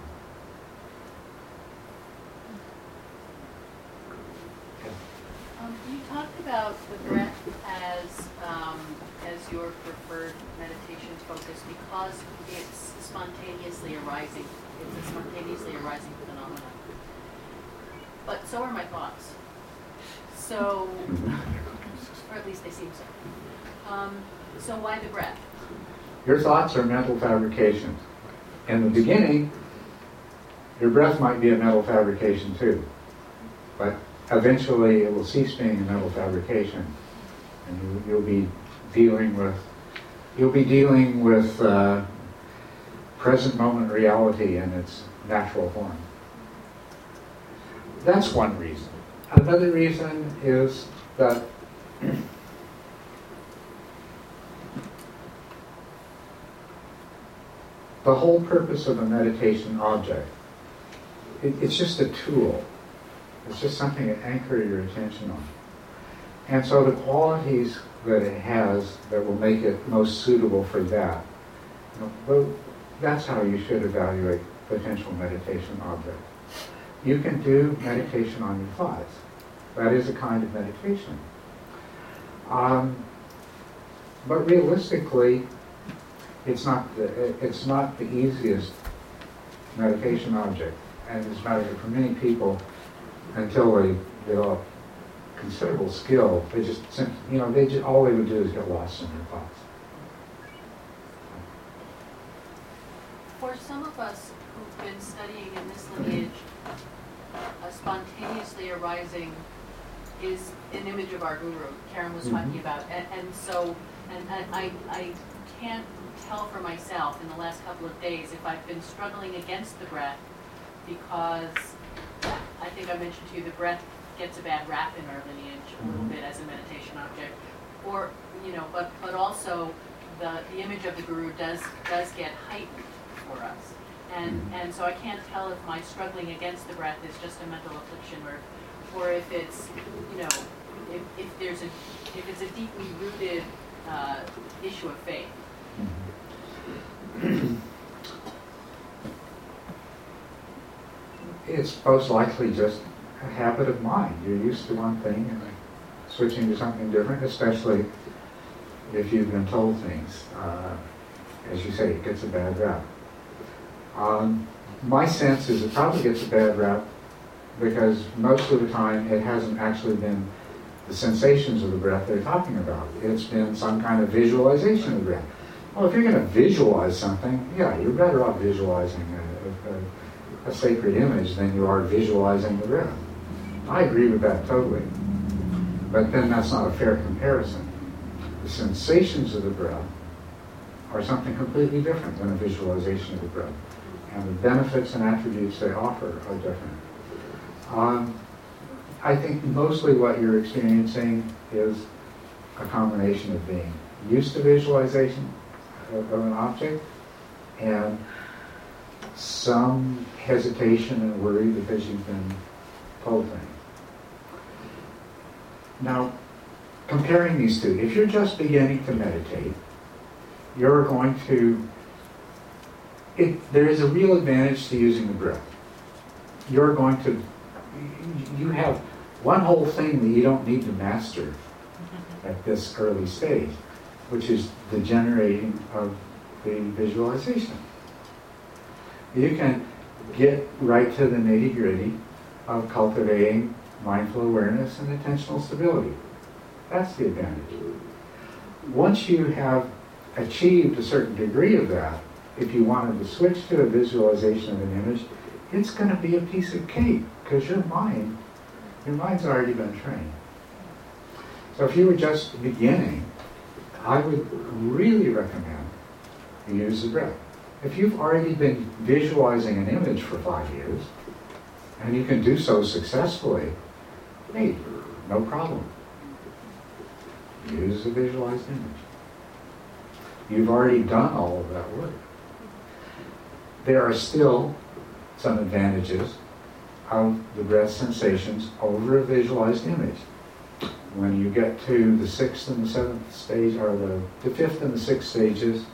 Um, you talked about the breath as, um, as your preferred meditation focus because it's spontaneously arising. It's a spontaneously arising phenomenon. But so are my thoughts. So, or at least they seem so. Um, so why the breath? Your thoughts are mental fabrications. In the beginning, your breath might be a mental fabrication too. But eventually it will cease being a mental fabrication. And you, you'll be dealing with, you'll be dealing with uh, present moment reality in its natural form. That's one reason. Another reason is that the whole purpose of a meditation object, it, it's just a tool. It's just something to anchor your attention on. And so the qualities that it has that will make it most suitable for that, you know, that's how you should evaluate potential meditation object. You can do meditation on your thoughts. That is a kind of meditation. Um, but realistically, it's not the, it's not the easiest meditation object. And as a matter of fact, for many people, until they develop considerable skill, they just, you know, they just, all they would do is get lost in their thoughts. For some of us who've been studying in this lineage, a spontaneously arising is an image of our guru, Karen was talking Mhm. about. And, and so, and, and I, I can't tell for myself in the last couple of days if I've been struggling against the breath because think I mentioned to you, the breath gets a bad rap in our lineage a little Mhm. bit as a meditation object. Or, you know, but, but also the, the image of the guru does, does get heightened for us. And, and so I can't tell if my struggling against the breath is just a mental affliction or, or if it's, you know, if, if there's a, if it's a deeply rooted, uh, issue of faith. It's most likely just a habit of mind. You're used to one thing and switching to something different, especially if you've been told things. Uh, as you say, it gets a bad rap. Um, my sense is it probably gets a bad rap because most of the time it hasn't actually been the sensations of the breath they're talking about. It's been some kind of visualization of the breath. Well, if you're going to visualize something, yeah, you're better off visualizing a, sacred image than you are visualizing the breath. I agree with that totally. But then that's not a fair comparison. The sensations of the breath are something completely different than a visualization of the breath. And the benefits and attributes they offer are different. Um, I think mostly what you're experiencing is a combination of being used to visualization of an object and some hesitation and worry because you've been told things. Now, comparing these two, if you're just beginning to meditate, you're going to, it, there is a real advantage to using the breath. You're going to, you have one whole thing that you don't need to master at this early stage, which is the generating of the visualization. You can get right to the nitty gritty of cultivating mindful awareness and attentional stability. That's the advantage. Once you have achieved a certain degree of that, if you wanted to switch to a visualization of an image, it's going to be a piece of cake because your mind, your mind's already been trained. So if you were just beginning, I would really recommend you use the breath. If you've already been visualizing an image for five years, and you can do so successfully, hey, no problem. Use a visualized image. You've already done all of that work. There are still some advantages of the breath sensations over a visualized image. When you get to the sixth and the seventh stage, or the, the fifth and the sixth stages,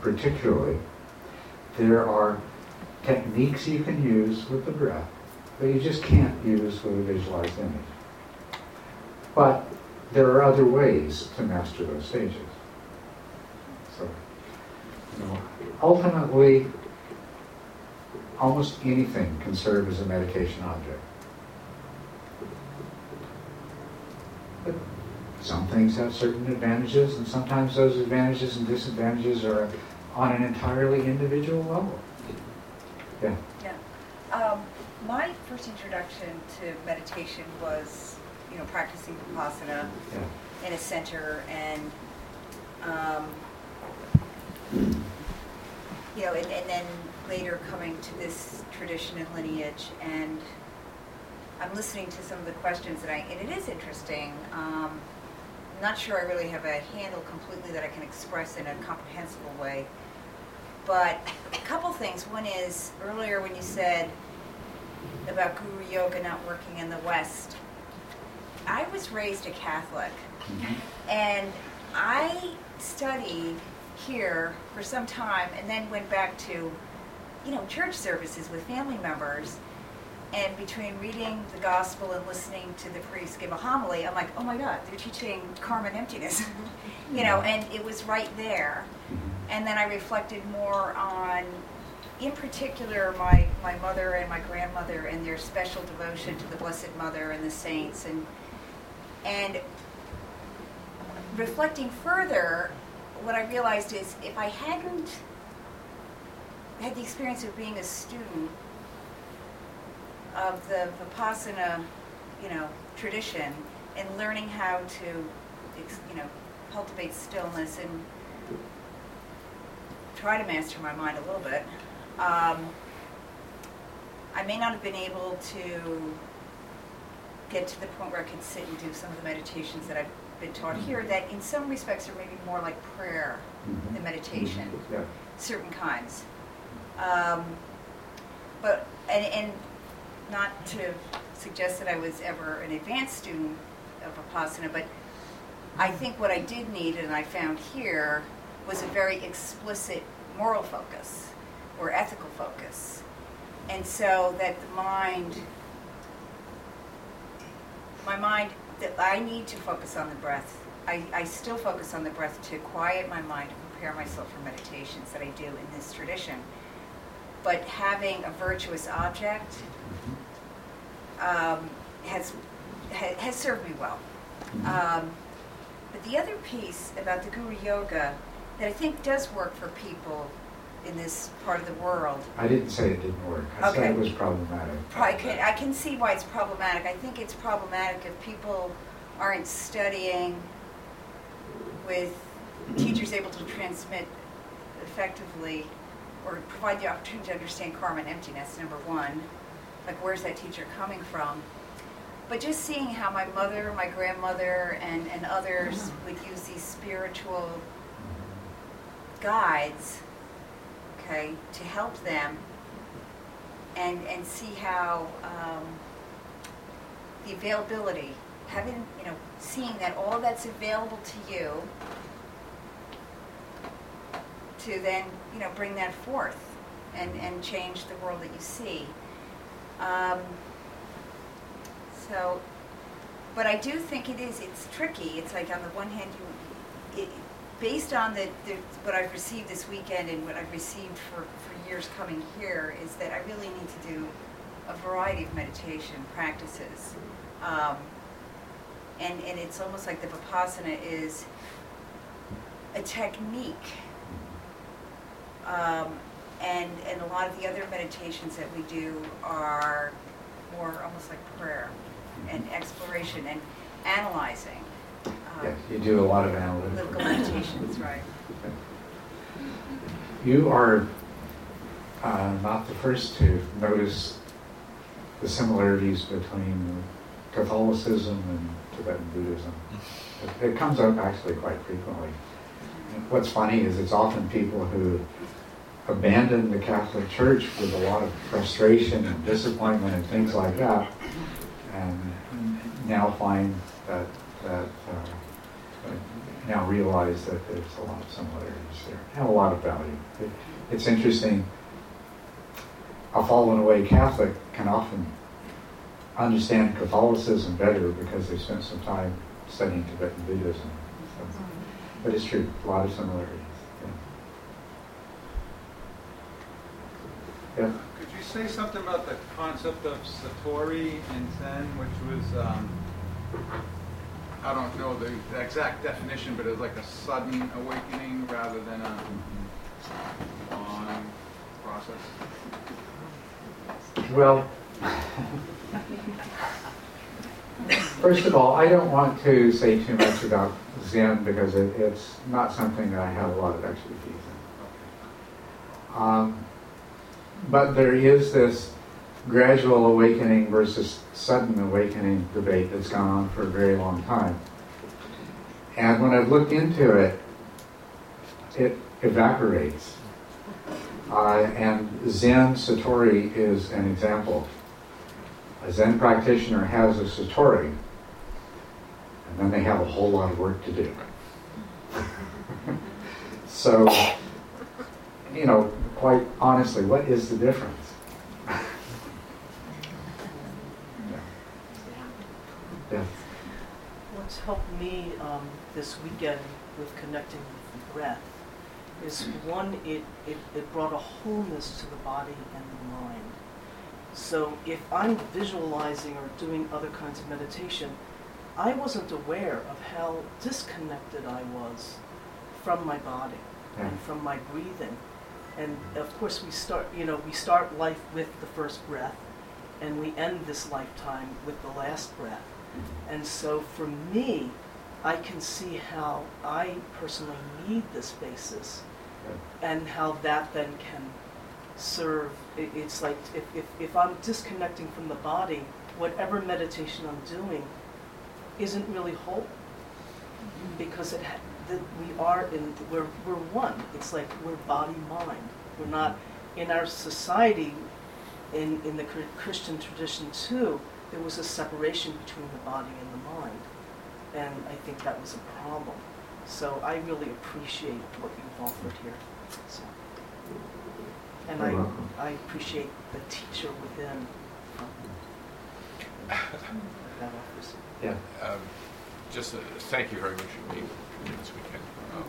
particularly, there are techniques you can use with the breath that you just can't use with a visualized image. But there are other ways to master those stages. So, you know, ultimately, almost anything can serve as a meditation object. But some things have certain advantages, and sometimes those advantages and disadvantages are on an entirely individual level. Yeah. Yeah. Um, my first introduction to meditation was, you know, practicing Vipassana Yeah. in a center and, um, you know, and, and then later coming to this tradition and lineage and I'm listening to some of the questions that I, and it is interesting. Um, I'm not sure I really have a handle completely that I can express in a comprehensible way. But a couple things. One is earlier when you said about Guru Yoga not working in the West, I was raised a Catholic. Mm-hmm. And I studied here for some time and then went back to, you know, church services with family members. And between reading the gospel and listening to the priest give a homily, I'm like, oh my God, they're teaching karma and emptiness. you know, mm-hmm. and it was right there. Mm-hmm. And then I reflected more on, in particular, my, my mother and my grandmother and their special devotion to the Blessed Mother and the saints. And, and reflecting further, what I realized is if I hadn't had the experience of being a student of the Vipassana, you know, tradition and learning how to, you know, cultivate stillness and try to master my mind a little bit, um, I may not have been able to get to the point where I could sit and do some of the meditations that I've been taught here that in some respects are maybe more like prayer than meditation, Yeah. certain kinds. Um, but, and, and not to suggest that I was ever an advanced student of Vipassana, but I think what I did need and I found here was a very explicit moral focus or ethical focus. And so that the mind, my mind, that I need to focus on the breath. I, I still focus on the breath to quiet my mind and prepare myself for meditations that I do in this tradition. But having a virtuous object um, has, ha- has served me well. Um, but the other piece about the Guru Yoga that I think does work for people in this part of the world, I didn't say it didn't work. I said it was problematic. I can, I can see why it's problematic. I think it's problematic if people aren't studying with teachers able to transmit effectively or provide the opportunity to understand karma and emptiness, number one. Like, where's that teacher coming from? But just seeing how my mother, my grandmother, and, and others mm-hmm. would use these spiritual guides, okay, to help them and, and see how um, the availability, having, you know, seeing that all that's available to you to then, you know, bring that forth and, and change the world that you see. Um, so, but I do think it is, it's tricky. It's like on the one hand, you, it, based on the, the, what I've received this weekend and what I've received for, for years coming here, is that I really need to do a variety of meditation practices. Um, and, and it's almost like the Vipassana is a technique. Um, and, and a lot of the other meditations that we do are more almost like prayer and exploration and analyzing. Um, Yes, you do a lot of Political analytical. meditations, right. You are uh, not the first to notice the similarities between Catholicism and Tibetan Buddhism. It, it comes up actually quite frequently. And what's funny is it's often people who abandon the Catholic Church with a lot of frustration and disappointment and things like that, and now find that, that uh, now realize that there's a lot of similarities there and a lot of value. It, it's interesting. A fallen away Catholic can often understand Catholicism better because they spent some time studying Tibetan Buddhism. So, but it's true, a lot of similarities. Yeah. yeah. Could you say something about the concept of Satori in Zen, which was, um, I don't know the, the exact definition, but it was like a sudden awakening rather than a long process? Well, first of all, I don't want to say too much about Zen because it, it's not something that I have a lot of expertise in. Um, but there is this gradual awakening versus sudden awakening debate that's gone on for a very long time. And when I've looked into it, it evaporates. Uh, and Zen Satori is an example. A Zen practitioner has a Satori, and then they have a whole lot of work to do. so, you know, quite honestly, what is the difference? Yeah. What's helped me um, this weekend with connecting with the breath is one, it, it, it brought a wholeness to the body and the mind. So if I'm visualizing or doing other kinds of meditation, I wasn't aware of how disconnected I was from my body Yeah. and from my breathing. And of course, we start, you know, we start life with the first breath, and we end this lifetime with the last breath. And so for me, I can see how I personally need this basis and how that then can serve. It, it's like if, if, if I'm disconnecting from the body, whatever meditation I'm doing isn't really whole mm-hmm. because it ha- the, we are in we're, we're one. It's like we're body mind. We're not in our society. In in the Christian tradition too, there was a separation between the body and the mind, and I think that was a problem. So I really appreciate what you've offered here. So, and I I appreciate the teacher within. um, that offers. Yeah. Um, Just, uh, thank you very much for being this weekend. Um,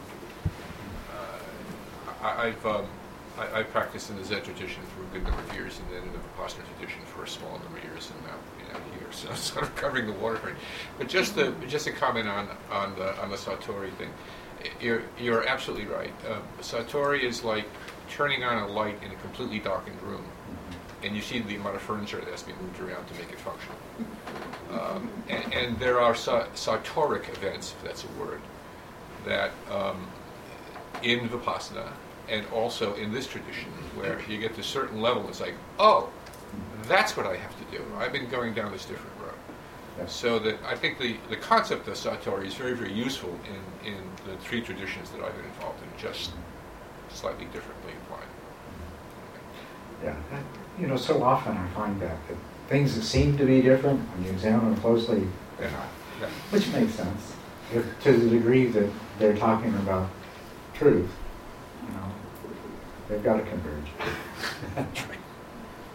uh, I- I've, um, I I practiced in the Zen tradition for a good number of years, and then in the Vipassana tradition for a small number of years, and now, you know, here, so sort of covering the water. for it. But just to, just a comment on, on the, on the Satori thing. You're, you're absolutely right. Uh, Satori is like turning on a light in a completely darkened room. and you see the amount of furniture that has to be moved around to make it functional. Um, and, and there are sa- sartoric events, if that's a word, that um, in Vipassana and also in this tradition, where you get to a certain level, it's like, oh, that's what I have to do. I've been going down this different road. So that I think the, the concept of satori is very, very useful in, in the three traditions that I've been involved in, just slightly differently applied. Yeah, you know, so often I find that, that things that seem to be different, when you examine them closely, they're not. Yeah. Which makes sense, if, to the degree that they're talking about truth, they've got to converge.